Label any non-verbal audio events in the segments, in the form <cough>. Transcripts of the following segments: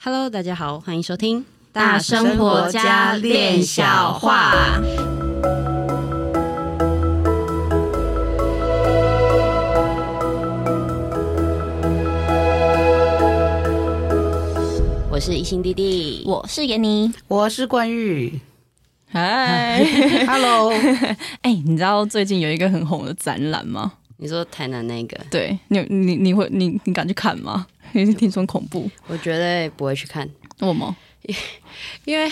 Hello，大家好，欢迎收听大生活家练小话。我是一心弟弟，我是妍妮，我是冠玉。嗨，<laughs> Hello。<laughs> 哎，你知道最近有一个很红的展览吗？你说台南那个？对，你你你会你你敢去看吗？因 <laughs> 为听说恐怖，我绝对不会去看。为什么？<laughs> 因为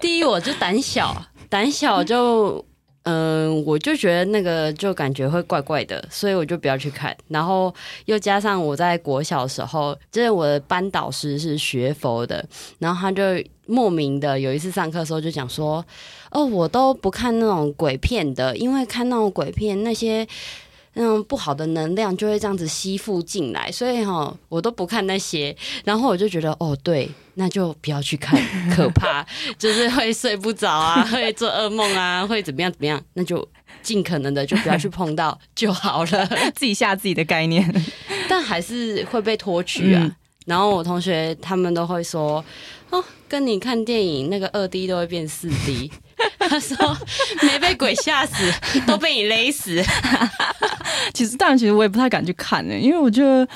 第一，我就胆小，<laughs> 胆小就嗯、呃，我就觉得那个就感觉会怪怪的，所以我就不要去看。然后又加上我在国小的时候，就是我的班导师是学佛的，然后他就莫名的有一次上课的时候就讲说：“哦，我都不看那种鬼片的，因为看那种鬼片那些。”那种不好的能量就会这样子吸附进来，所以哈，我都不看那些。然后我就觉得，哦，对，那就不要去看，可怕，<laughs> 就是会睡不着啊，<laughs> 会做噩梦啊，会怎么样怎么样，那就尽可能的就不要去碰到就好了，<laughs> 自己吓自己的概念，但还是会被拖去啊。嗯、然后我同学他们都会说，哦，跟你看电影那个二 D 都会变四 D。<laughs> 他说没被鬼吓死，<laughs> 都被你勒死。<laughs> 其实，当然，其实我也不太敢去看呢，因为我觉得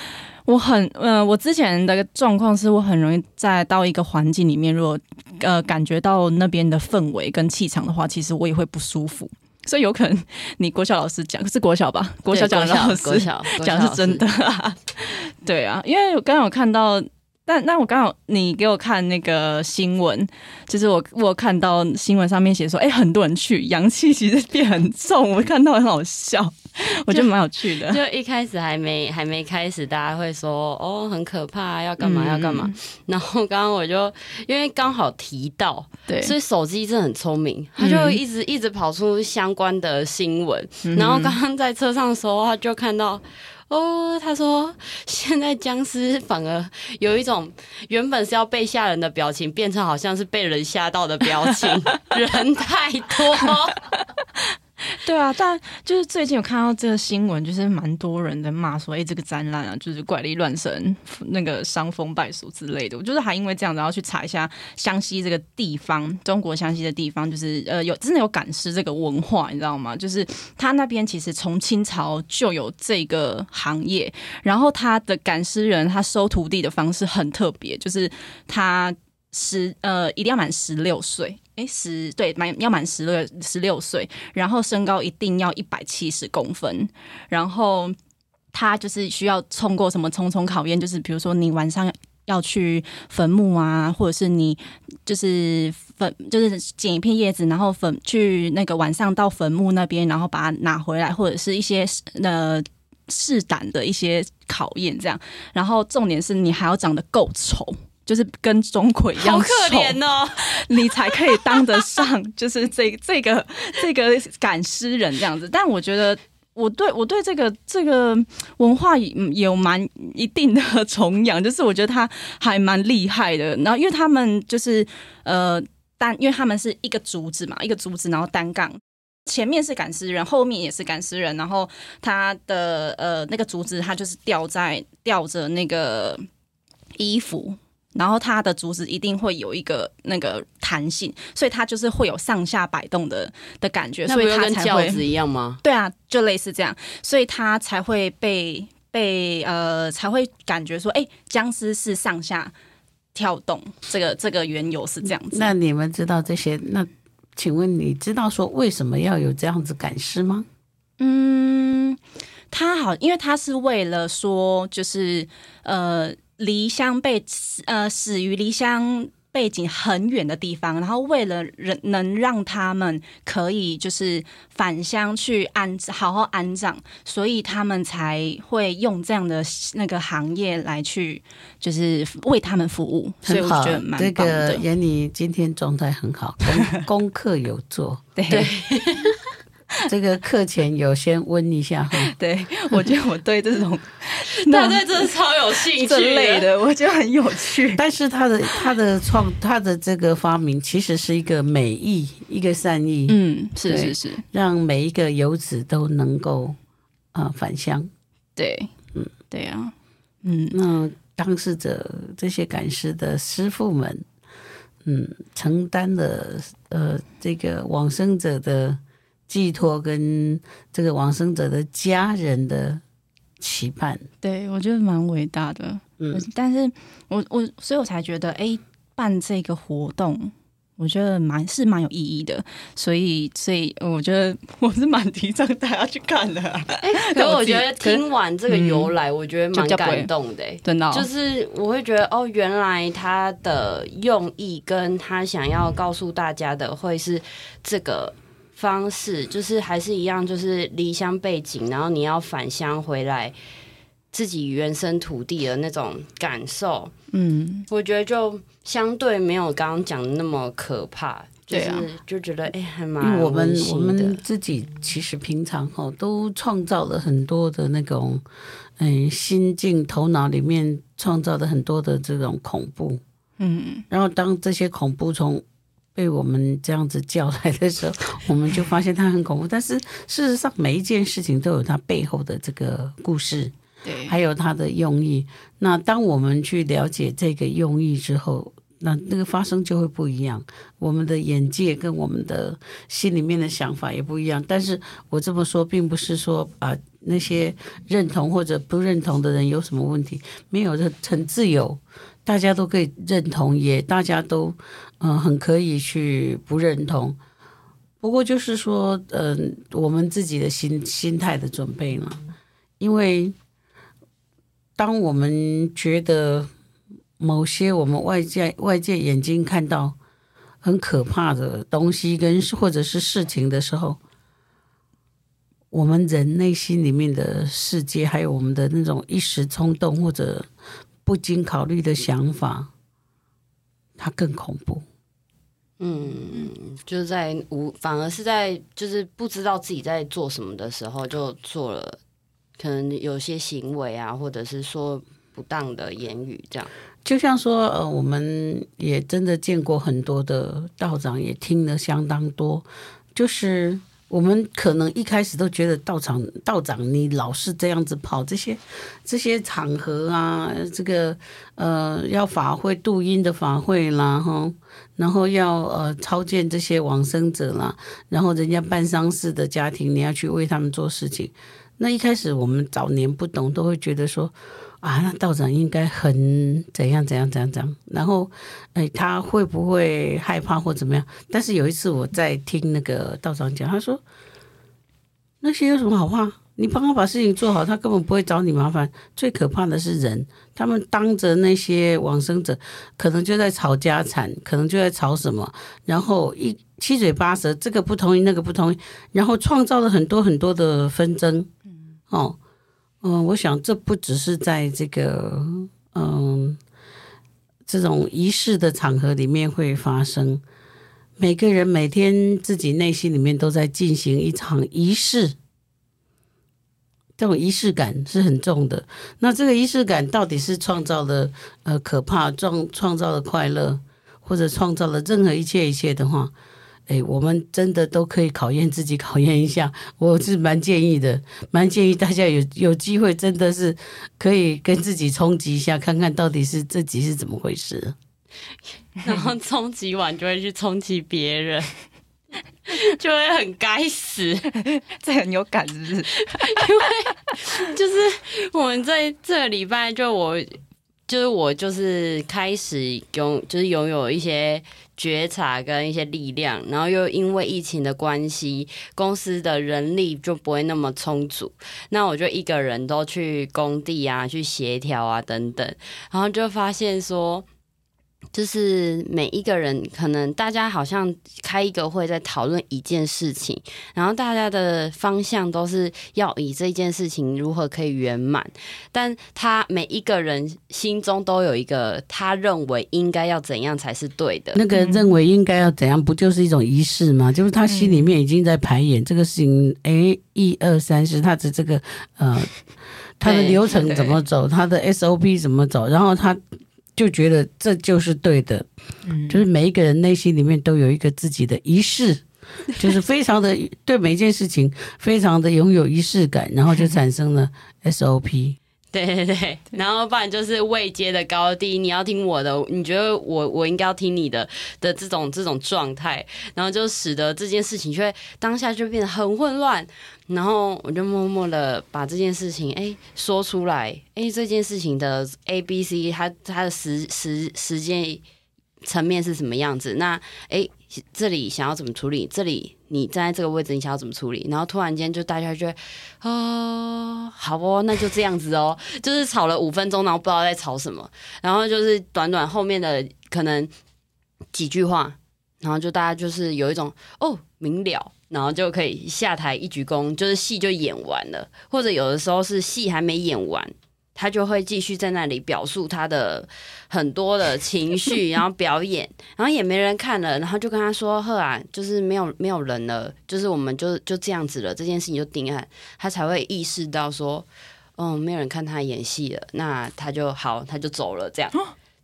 我很呃，我之前的状况是我很容易在到一个环境里面，如果呃感觉到那边的氛围跟气场的话，其实我也会不舒服。所以有可能你国小老师讲是国小吧？国小讲的老师讲的是真的啊。对啊，因为我刚刚有看到。但那我刚好你给我看那个新闻，就是我我看到新闻上面写说，哎、欸，很多人去，阳气其实变很重，我看到很好笑，我觉得蛮有趣的。就一开始还没还没开始，大家会说哦很可怕，要干嘛要干嘛。嗯、然后刚刚我就因为刚好提到，对，所以手机真的很聪明，他就一直一直跑出相关的新闻。嗯、然后刚刚在车上的时候，他就看到。哦，他说现在僵尸反而有一种原本是要被吓人的表情，变成好像是被人吓到的表情，<laughs> 人太多。<laughs> 对啊，但就是最近有看到这个新闻，就是蛮多人在骂说，哎，这个展览啊，就是怪力乱神，那个伤风败俗之类的。我就是还因为这样子，然后去查一下湘西这个地方，中国湘西的地方，就是呃，有真的有赶尸这个文化，你知道吗？就是他那边其实从清朝就有这个行业，然后他的赶尸人，他收徒弟的方式很特别，就是他十呃一定要满十六岁。哎，十对满要满十六十六岁，然后身高一定要一百七十公分，然后他就是需要通过什么重重考验，就是比如说你晚上要去坟墓啊，或者是你就是坟就是捡一片叶子，然后坟去那个晚上到坟墓那边，然后把它拿回来，或者是一些呃试胆的一些考验这样，然后重点是你还要长得够丑。就是跟钟馗一样好可怜哦，<laughs> 你才可以当得上，<laughs> 就是这这个这个赶尸人这样子。但我觉得我对我对这个这个文化有蛮一定的崇仰，<laughs> 就是我觉得他还蛮厉害的。然后因为他们就是呃单，因为他们是一个竹子嘛，一个竹子，然后单杠，前面是赶尸人，后面也是赶尸人，然后他的呃那个竹子，它就是吊在吊着那个衣服。然后它的竹子一定会有一个那个弹性，所以它就是会有上下摆动的的感觉，所以它才会跟轿子一样吗？对啊，就类似这样，所以它才会被被呃才会感觉说，哎，僵尸是上下跳动，这个这个缘由是这样子。那你们知道这些？那请问你知道说为什么要有这样子赶尸吗？嗯，他好，因为他是为了说，就是呃。离乡背呃死于离乡背景很远的地方，然后为了人能让他们可以就是返乡去安好好安葬，所以他们才会用这样的那个行业来去就是为他们服务。所以我觉得蛮。这个妍妮今天状态很好，功 <laughs> 功课有做。对。<laughs> 这个课前有先温一下哈，<laughs> 对，我觉得我对这种，<laughs> 他对这超有兴趣，这类的我觉得很有趣。但是他的他的创他的这个发明其实是一个美意，一个善意，嗯，是是是，让每一个游子都能够啊返乡。对，嗯，对啊，嗯，那当事者这些赶尸的师傅们，嗯，承担了呃这个往生者的寄托跟这个往生者的家人的期盼。对，我觉得蛮伟大的。嗯，但是我我所以我才觉得，哎，办这个活动。我觉得蛮是蛮有意义的，所以所以我觉得我是蛮提倡大家去看的。哎，<laughs> 可是我觉得听完这个由来，我觉得蛮感动的。真的，就是我会觉得哦，原来他的用意跟他想要告诉大家的会是这个方式，就是还是一样，就是离乡背景，然后你要返乡回来。自己原生土地的那种感受，嗯，我觉得就相对没有刚刚讲的那么可怕，对啊，就觉得哎、欸，还蛮。我们我们自己其实平常哈都创造了很多的那种，嗯，心境头脑里面创造的很多的这种恐怖，嗯，然后当这些恐怖从被我们这样子叫来的时候，我们就发现它很恐怖，<laughs> 但是事实上每一件事情都有它背后的这个故事。对，还有它的用意。那当我们去了解这个用意之后，那那个发生就会不一样。我们的眼界跟我们的心里面的想法也不一样。但是我这么说，并不是说啊那些认同或者不认同的人有什么问题，没有，很很自由，大家都可以认同，也大家都嗯、很可以去不认同。不过就是说，嗯、我们自己的心心态的准备嘛，因为。当我们觉得某些我们外界外界眼睛看到很可怕的东西跟或者是事情的时候，我们人内心里面的世界，还有我们的那种一时冲动或者不经考虑的想法，它更恐怖。嗯，就是在无，反而是在就是不知道自己在做什么的时候，就做了。可能有些行为啊，或者是说不当的言语，这样。就像说，呃，我们也真的见过很多的道长，也听了相当多。就是我们可能一开始都觉得道长，道长你老是这样子跑这些这些场合啊，这个呃要法会度阴的法会啦，哈，然后要呃超荐这些往生者啦，然后人家办丧事的家庭，你要去为他们做事情。那一开始我们早年不懂，都会觉得说，啊，那道长应该很怎样怎样怎样怎样，然后，哎，他会不会害怕或怎么样？但是有一次我在听那个道长讲，他说，那些有什么好怕？你帮他把事情做好，他根本不会找你麻烦。最可怕的是人，他们当着那些往生者，可能就在吵家产，可能就在吵什么，然后一七嘴八舌，这个不同意，那个不同意，然后创造了很多很多的纷争。哦，嗯、我想这不只是在这个嗯、这种仪式的场合里面会发生，每个人每天自己内心里面都在进行一场仪式，这种仪式感是很重的。那这个仪式感到底是创造了呃可怕，创创造了快乐，或者创造了任何一切一切的话？哎，我们真的都可以考验自己，考验一下。我是蛮建议的，蛮建议大家有有机会，真的是可以跟自己冲击一下，看看到底是自己是怎么回事。<laughs> 然后冲击完就会去冲击别人，<laughs> 就会很该死，<laughs> 这很有感，是不是？因为就是我们在这个礼拜，就我就是我就是开始拥，就是拥有一些。觉察跟一些力量，然后又因为疫情的关系，公司的人力就不会那么充足，那我就一个人都去工地啊，去协调啊等等，然后就发现说。就是每一个人，可能大家好像开一个会，在讨论一件事情，然后大家的方向都是要以这件事情如何可以圆满，但他每一个人心中都有一个他认为应该要怎样才是对的。那个认为应该要怎样，不就是一种仪式吗？就是他心里面已经在排演这个事情，哎，一二三四，他的这个呃，他的流程怎么走，他的 SOP 怎么走，然后他。就觉得这就是对的，嗯，就是每一个人内心里面都有一个自己的仪式，<laughs> 就是非常的对每一件事情非常的拥有仪式感，然后就产生了 SOP。对对对，然后不然就是位阶的高低，你要听我的，你觉得我我应该要听你的的这种这种状态，然后就使得这件事情就会当下就变得很混乱，然后我就默默的把这件事情哎说出来，哎这件事情的 A B C 它它的时时时间层面是什么样子，那哎这里想要怎么处理，这里。你站在这个位置，你想要怎么处理？然后突然间就大家就会，哦，好哦，那就这样子哦，<laughs> 就是吵了五分钟，然后不知道在吵什么，然后就是短短后面的可能几句话，然后就大家就是有一种哦明了，然后就可以下台一鞠躬，就是戏就演完了，或者有的时候是戏还没演完。他就会继续在那里表述他的很多的情绪，<laughs> 然后表演，然后也没人看了，然后就跟他说：“呵啊，就是没有没有人了，就是我们就就这样子了，这件事情就定案。”他才会意识到说：“嗯，没有人看他演戏了，那他就好，他就走了。”这样。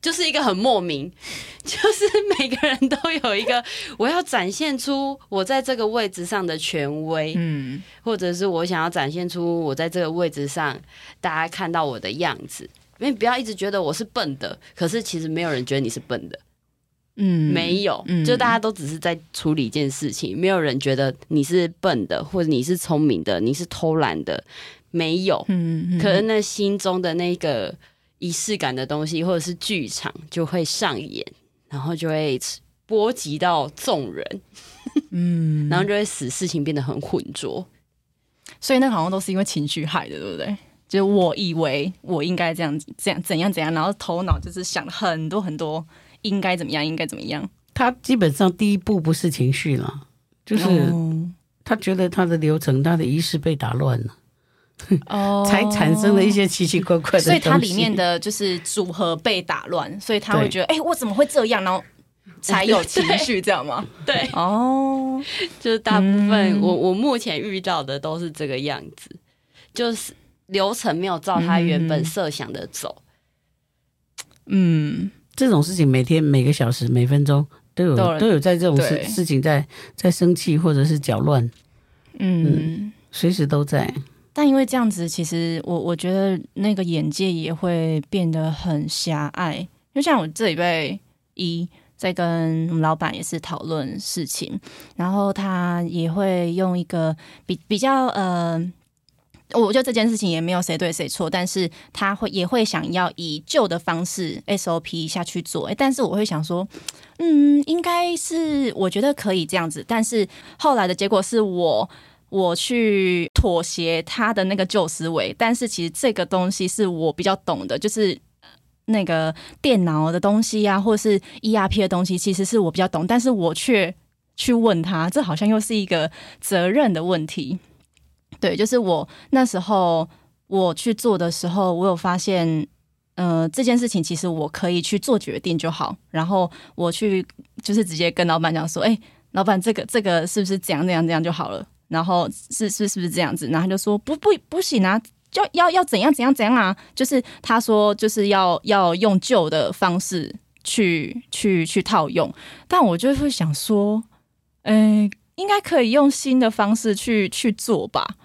就是一个很莫名，<laughs> 就是每个人都有一个我要展现出我在这个位置上的权威，嗯，或者是我想要展现出我在这个位置上大家看到我的样子，因为不要一直觉得我是笨的，可是其实没有人觉得你是笨的，嗯，没有，就大家都只是在处理一件事情，没有人觉得你是笨的，或者你是聪明的，你是偷懒的，没有，嗯，可是那心中的那个。仪式感的东西，或者是剧场就会上演，然后就会波及到众人，<laughs> 嗯，然后就会使事情变得很浑浊。所以那好像都是因为情绪害的，对不对？就是我以为我应该这样这样怎样怎样，然后头脑就是想了很多很多，应该怎么样，应该怎么样。他基本上第一步不是情绪了，就是他觉得他的流程、他的仪式被打乱了。哦，才产生了一些奇奇怪怪的，所以它里面的就是组合被打乱，所以他会觉得，哎、欸，我怎么会这样？然后才有情绪，这样吗？<laughs> 对，哦，就是大部分我我目前遇到的都是这个样子，就是流程没有照他原本设想的走。嗯，这种事情每天每个小时每分钟都有都有在这种事事情在在生气或者是搅乱，嗯，随、嗯、时都在。但因为这样子，其实我我觉得那个眼界也会变得很狭隘。就像我这礼拜一在跟我们老板也是讨论事情，然后他也会用一个比比较呃，我觉得这件事情也没有谁对谁错，但是他会也会想要以旧的方式 SOP 下去做。但是我会想说，嗯，应该是我觉得可以这样子，但是后来的结果是我。我去妥协他的那个旧思维，但是其实这个东西是我比较懂的，就是那个电脑的东西呀、啊，或是 ERP 的东西，其实是我比较懂，但是我却去问他，这好像又是一个责任的问题。对，就是我那时候我去做的时候，我有发现，呃，这件事情其实我可以去做决定就好，然后我去就是直接跟老板讲说，哎，老板，这个这个是不是这样这样这样就好了？然后是是是不是这样子？然后他就说不不不行啊，就要要怎样怎样怎样啊？就是他说就是要要用旧的方式去去去套用，但我就会想说，嗯，应该可以用新的方式去去做吧。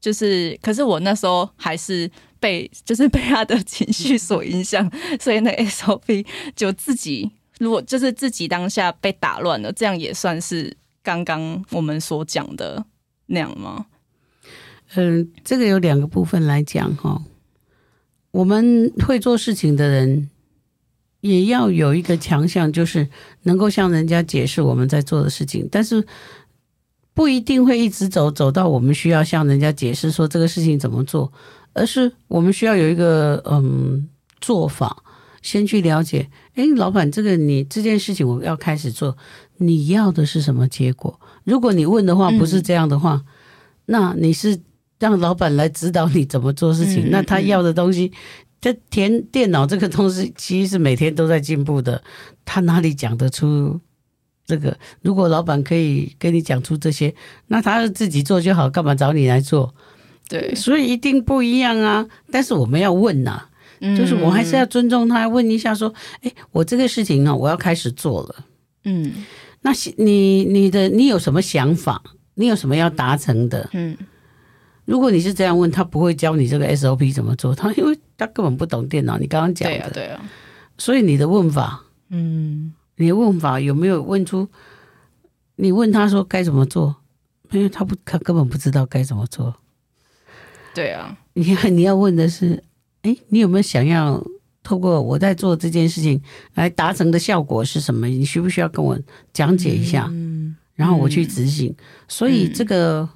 就是可是我那时候还是被就是被他的情绪所影响，所以那 SOP 就自己如果就是自己当下被打乱了，这样也算是刚刚我们所讲的。那样吗？嗯，这个有两个部分来讲哈。我们会做事情的人，也要有一个强项，就是能够向人家解释我们在做的事情，但是不一定会一直走走到我们需要向人家解释说这个事情怎么做，而是我们需要有一个嗯做法，先去了解。哎，老板，这个你这件事情我要开始做，你要的是什么结果？如果你问的话不是这样的话，嗯、那你是让老板来指导你怎么做事情。嗯、<laughs> 那他要的东西，这填电脑这个东西其实是每天都在进步的，他哪里讲得出这个？如果老板可以跟你讲出这些，那他自己做就好，干嘛找你来做？对，所以一定不一样啊。但是我们要问呐、啊，就是我还是要尊重他，问一下说，哎，我这个事情呢，我要开始做了，嗯。那你你的你有什么想法？你有什么要达成的？嗯，如果你是这样问他，不会教你这个 SOP 怎么做。他因为他根本不懂电脑。你刚刚讲的，对啊，对啊。所以你的问法，嗯，你的问法有没有问出？你问他说该怎么做？因为他不，他根本不知道该怎么做。对啊，你你要问的是，哎，你有没有想要透过我在做这件事情来达成的效果是什么？你需不需要跟我讲解一下？嗯，然后我去执行。嗯、所以这个，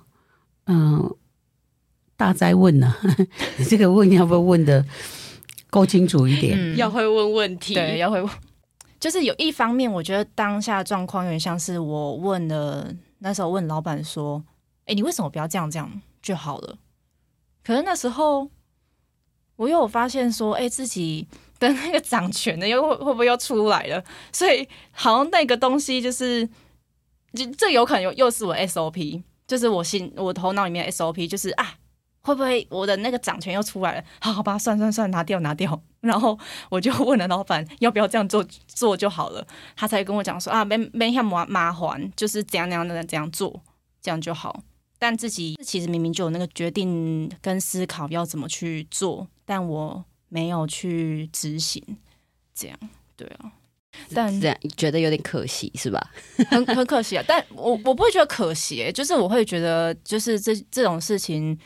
嗯、呃，大灾问呢、啊？<laughs> 你这个问要不要问的够清楚一点？嗯、要会问问题，对，要会问。就是有一方面，我觉得当下状况有点像是我问了，那时候问老板说：“哎，你为什么不要这样这样就好了？”可是那时候我又有发现说：“哎，自己的那个掌权的又会会不会又出来了？”所以好像那个东西就是，就这有可能又又是我 SOP，就是我心我头脑里面 SOP，就是啊。会不会我的那个掌权又出来了？好好吧，算算算，拿掉拿掉。然后我就问了老板要不要这样做做就好了。他才跟我讲说啊，没没那么麻麻烦，就是怎样怎样的这样做，这样就好。但自己其实明明就有那个决定跟思考要怎么去做，但我没有去执行。这样对啊，但这样觉得有点可惜是吧？<laughs> 很很可惜啊。但我我不会觉得可惜，就是我会觉得就是这这种事情。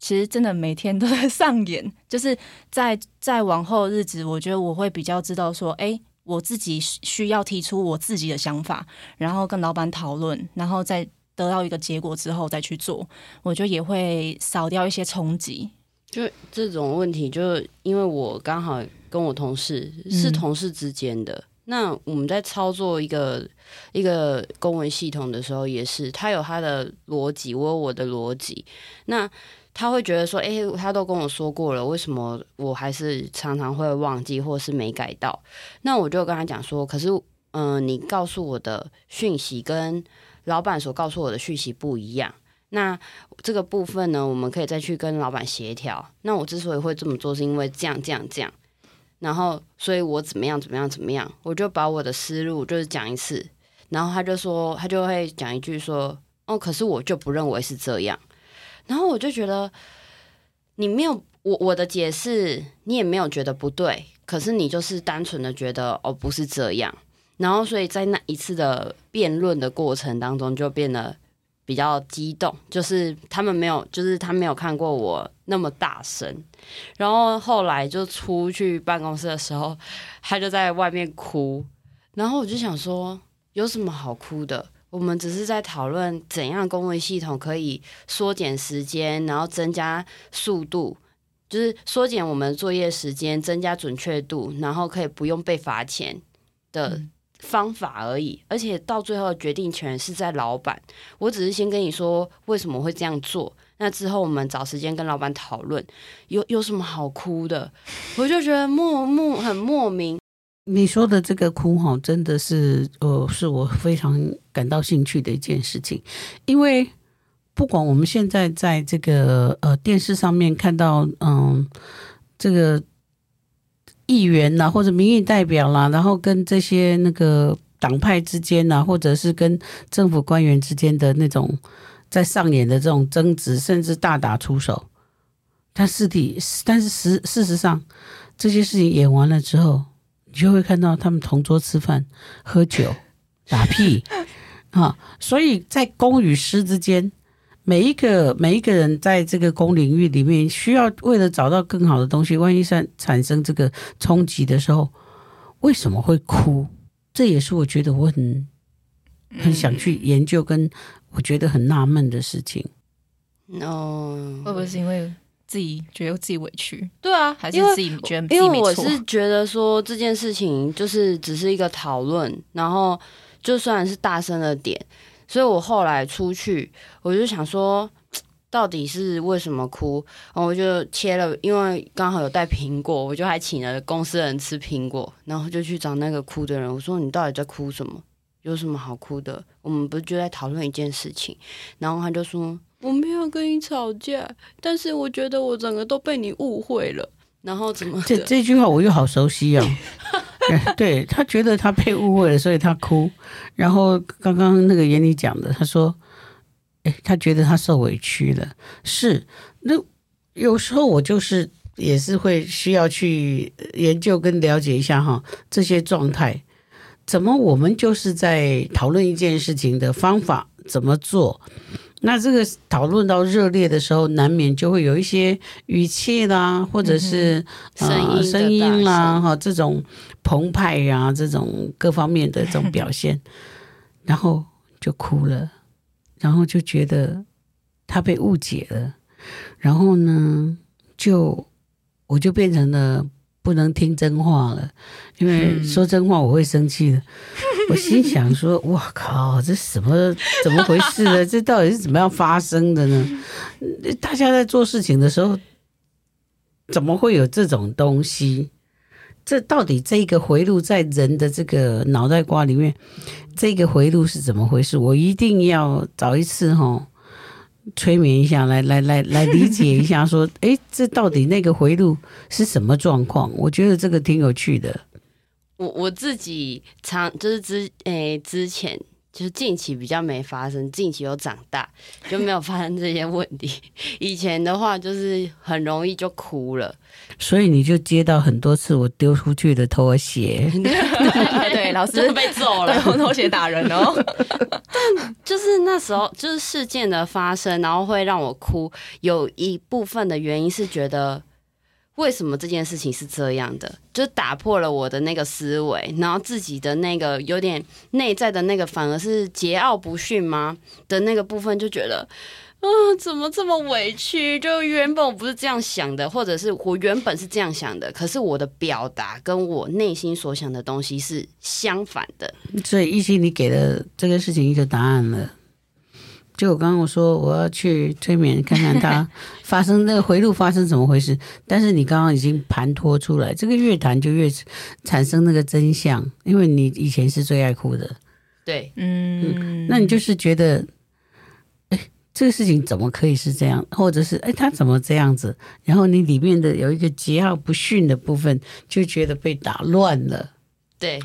其实真的每天都在上演，就是在在往后日子，我觉得我会比较知道说，哎，我自己需要提出我自己的想法，然后跟老板讨论，然后再得到一个结果之后再去做，我觉得也会少掉一些冲击。就这种问题，就因为我刚好跟我同事是同事之间的，嗯、那我们在操作一个一个公文系统的时候，也是他有他的逻辑，我有我的逻辑，那。他会觉得说：“诶，他都跟我说过了，为什么我还是常常会忘记，或是没改到？”那我就跟他讲说：“可是，嗯、呃，你告诉我的讯息跟老板所告诉我的讯息不一样。那这个部分呢，我们可以再去跟老板协调。那我之所以会这么做，是因为这样、这样、这样。然后，所以我怎么样、怎么样、怎么样，我就把我的思路就是讲一次。然后他就说，他就会讲一句说：‘哦，可是我就不认为是这样。’”然后我就觉得，你没有我我的解释，你也没有觉得不对，可是你就是单纯的觉得哦，不是这样。然后所以在那一次的辩论的过程当中，就变得比较激动，就是他们没有，就是他没有看过我那么大声。然后后来就出去办公室的时候，他就在外面哭。然后我就想说，有什么好哭的？我们只是在讨论怎样公文系统可以缩减时间，然后增加速度，就是缩减我们作业时间，增加准确度，然后可以不用被罚钱的方法而已。而且到最后决定权是在老板。我只是先跟你说为什么会这样做，那之后我们找时间跟老板讨论。有有什么好哭的？我就觉得莫莫很莫名。你说的这个哭哈，真的是呃，是我非常感到兴趣的一件事情，因为不管我们现在在这个呃电视上面看到，嗯，这个议员呐，或者民意代表啦，然后跟这些那个党派之间呐，或者是跟政府官员之间的那种在上演的这种争执，甚至大打出手，但实体，但是实事实上，这些事情演完了之后。你就会看到他们同桌吃饭、喝酒、打屁 <laughs> 啊！所以在公与私之间，每一个每一个人在这个公领域里面，需要为了找到更好的东西，万一产产生这个冲击的时候，为什么会哭？这也是我觉得我很很想去研究，跟我觉得很纳闷的事情。哦，会不会是因为？自己觉得自己委屈，对啊，还是自己觉得？因为我是觉得说这件事情就是只是一个讨论，然后就算是大声了点，所以我后来出去，我就想说，到底是为什么哭？然后我就切了，因为刚好有带苹果，我就还请了公司人吃苹果，然后就去找那个哭的人，我说：“你到底在哭什么？有什么好哭的？我们不是就在讨论一件事情？”然后他就说。我没有跟你吵架，但是我觉得我整个都被你误会了。然后怎么？这这句话我又好熟悉啊！<laughs> <laughs> 对，他觉得他被误会了，所以他哭。然后刚刚那个眼里讲的，他说：“哎，他觉得他受委屈了。”是，那有时候我就是也是会需要去研究跟了解一下哈，这些状态，怎么我们就是在讨论一件事情的方法怎么做？那这个讨论到热烈的时候，难免就会有一些语气啦，或者是、嗯、声音、呃、声音啦哈，这种澎湃呀、啊，这种各方面的这种表现，<laughs> 然后就哭了，然后就觉得他被误解了，然后呢，就我就变成了。不能听真话了，因为说真话我会生气的。<laughs> 我心想说：“哇靠，这什么怎么回事呢？<laughs> 这到底是怎么样发生的呢？大家在做事情的时候，怎么会有这种东西？这到底这个回路在人的这个脑袋瓜里面，这个回路是怎么回事？我一定要找一次哈。”催眠一下，来来来来理解一下，说，哎，这到底那个回路是什么状况？我觉得这个挺有趣的。我我自己常就是之诶之前就是近期比较没发生，近期有长大就没有发生这些问题。以前的话就是很容易就哭了。所以你就接到很多次我丢出去的拖鞋，<laughs> 对，老师被揍了，用拖鞋打人哦。<laughs> 但就是那时候，就是事件的发生，然后会让我哭，有一部分的原因是觉得为什么这件事情是这样的，就打破了我的那个思维，然后自己的那个有点内在的那个反而是桀骜不驯吗的那个部分，就觉得。啊、怎么这么委屈？就原本我不是这样想的，或者是我原本是这样想的，可是我的表达跟我内心所想的东西是相反的。所以，一心，你给了这个事情一个答案了。就我刚刚我说我要去催眠，看看他 <laughs> 发生那个回路发生怎么回事。但是你刚刚已经盘托出来，这个越谈就越产生那个真相，因为你以前是最爱哭的。对，嗯，嗯，那你就是觉得。这个事情怎么可以是这样？或者是哎，他怎么这样子？然后你里面的有一个桀骜不驯的部分，就觉得被打乱了。对，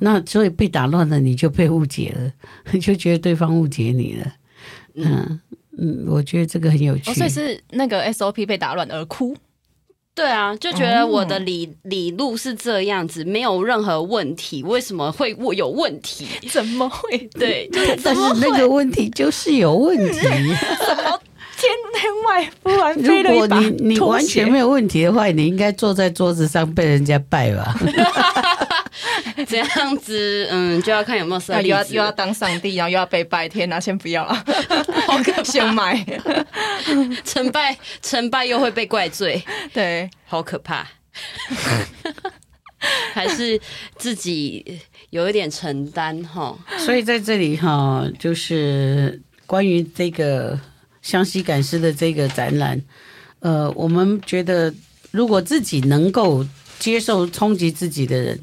那所以被打乱了，你就被误解了，你 <laughs> 就觉得对方误解你了。嗯嗯，我觉得这个很有趣。哦，所以是那个 SOP 被打乱而哭。对啊，就觉得我的理、哦、理路是这样子，没有任何问题，为什么会我有问题？怎么会？对，但是那个问题就是有问题。什么天天外忽然飞了一把？如果你你完全没有问题的话，你应该坐在桌子上被人家拜吧。<laughs> <laughs> 这样子，嗯，就要看有没有设立，又要又要当上帝，然后又要被拜天，那先不要了，<laughs> 好可怕，先买，成败成败又会被怪罪，对，好可怕，<laughs> 还是自己有一点承担哈。所以在这里哈，就是关于这个湘西赶尸的这个展览，呃，我们觉得如果自己能够接受冲击自己的人。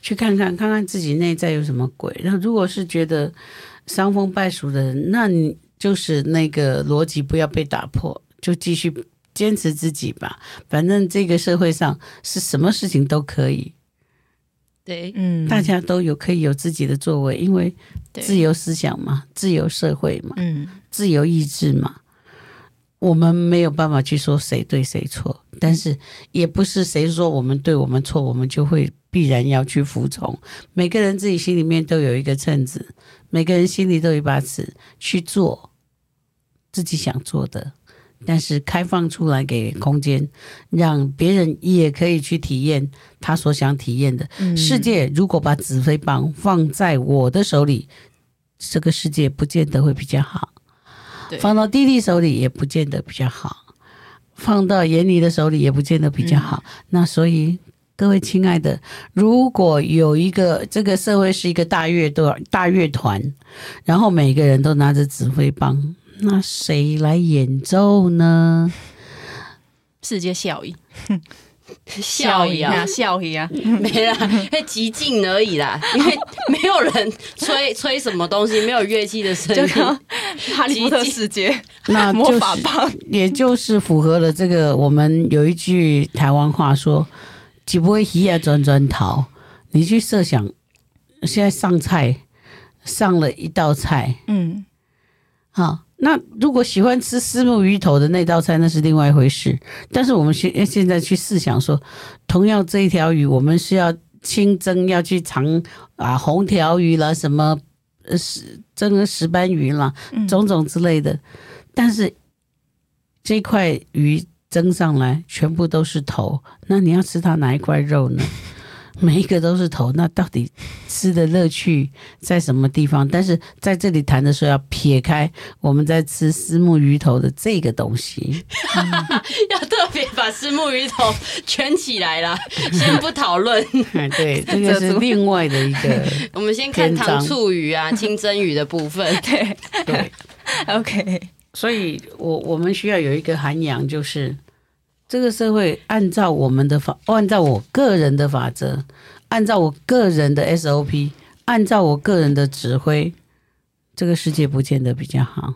去看看看看自己内在有什么鬼。然后，如果是觉得伤风败俗的人，那你就是那个逻辑不要被打破，就继续坚持自己吧。反正这个社会上是什么事情都可以，对，嗯，大家都有可以有自己的作为，因为自由思想嘛，自由社会嘛，嗯，自由意志嘛。我们没有办法去说谁对谁错，但是也不是谁说我们对我们错，我们就会必然要去服从。每个人自己心里面都有一个秤子，每个人心里都有一把尺，去做自己想做的，但是开放出来给空间，让别人也可以去体验他所想体验的世界。如果把指挥棒放在我的手里，这个世界不见得会比较好。放到弟弟手里也不见得比较好，放到眼里的手里也不见得比较好。嗯、那所以各位亲爱的，如果有一个这个社会是一个大乐队、大乐团，然后每个人都拿着指挥棒，那谁来演奏呢？世界效益。<laughs> 笑一啊，笑一啊，没啦，会寂静而已啦，因为没有人吹 <laughs> 吹什么东西，没有乐器的声音，哈利波特世界，那 <laughs> 魔法棒，也就是符合了这个。我们有一句台湾话说：“只不会鱼啊转转头。”你去设想，现在上菜上了一道菜，嗯，好，那如果喜欢吃虱目鱼头的那道菜，那是另外一回事。但是我们现现在去试想说，同样这一条鱼，我们是要清蒸，要去尝啊红条鱼啦，什么呃石蒸个石斑鱼啦，种种之类的。嗯、但是这块鱼蒸上来，全部都是头，那你要吃它哪一块肉呢？<laughs> 每一个都是头，那到底吃的乐趣在什么地方？但是在这里谈的时候，要撇开我们在吃虱目鱼头的这个东西，嗯、<laughs> 要特别把虱目鱼头圈起来了，<laughs> 先不讨论。对，这个是另外的一个。我们先看糖醋鱼啊、清蒸鱼的部分。对对，OK。所以我我们需要有一个涵养，就是。这个社会按照我们的法，按照我个人的法则，按照我个人的 SOP，按照我个人的指挥，这个世界不见得比较好。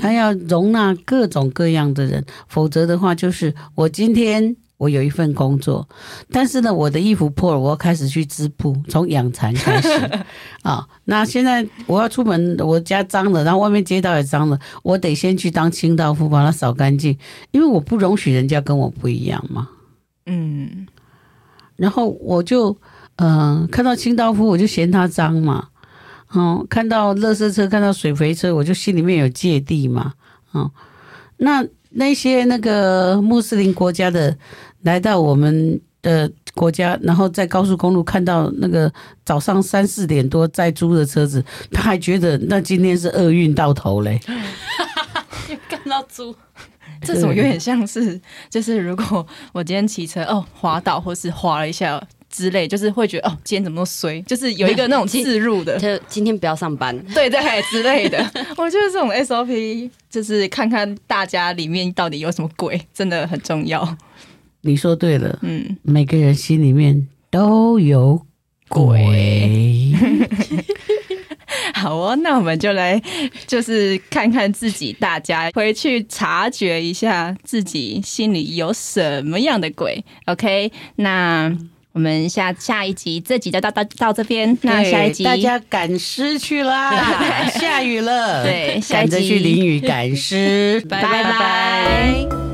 他要容纳各种各样的人，否则的话，就是我今天。我有一份工作，但是呢，我的衣服破了，我要开始去织布，从养蚕开始 <laughs> 啊、哦。那现在我要出门，我家脏了，然后外面街道也脏了，我得先去当清道夫，把它扫干净，因为我不容许人家跟我不一样嘛。嗯，然后我就嗯、呃，看到清道夫，我就嫌他脏嘛。嗯，看到垃圾车，看到水肥车，我就心里面有芥蒂嘛。嗯，那。那些那个穆斯林国家的来到我们的国家，然后在高速公路看到那个早上三四点多在租的车子，他还觉得那今天是厄运到头嘞。<laughs> 看到猪，这种有点像是，就是如果我今天骑车哦滑倒或是滑了一下。之类，就是会觉得哦，今天怎么那么衰？就是有一个那种自入的，就 <laughs> 今天不要上班，<laughs> 对对之类的。我觉得这种 SOP 就是看看大家里面到底有什么鬼，真的很重要。你说对了，嗯，每个人心里面都有鬼。<laughs> 好哦，那我们就来就是看看自己，大家回去察觉一下自己心里有什么样的鬼。OK，那。我们下下一集，这集就到到到这边。那下一集大家赶尸去啦，<laughs> 下雨了，对，下一集赶着去淋雨赶尸，<laughs> 拜拜。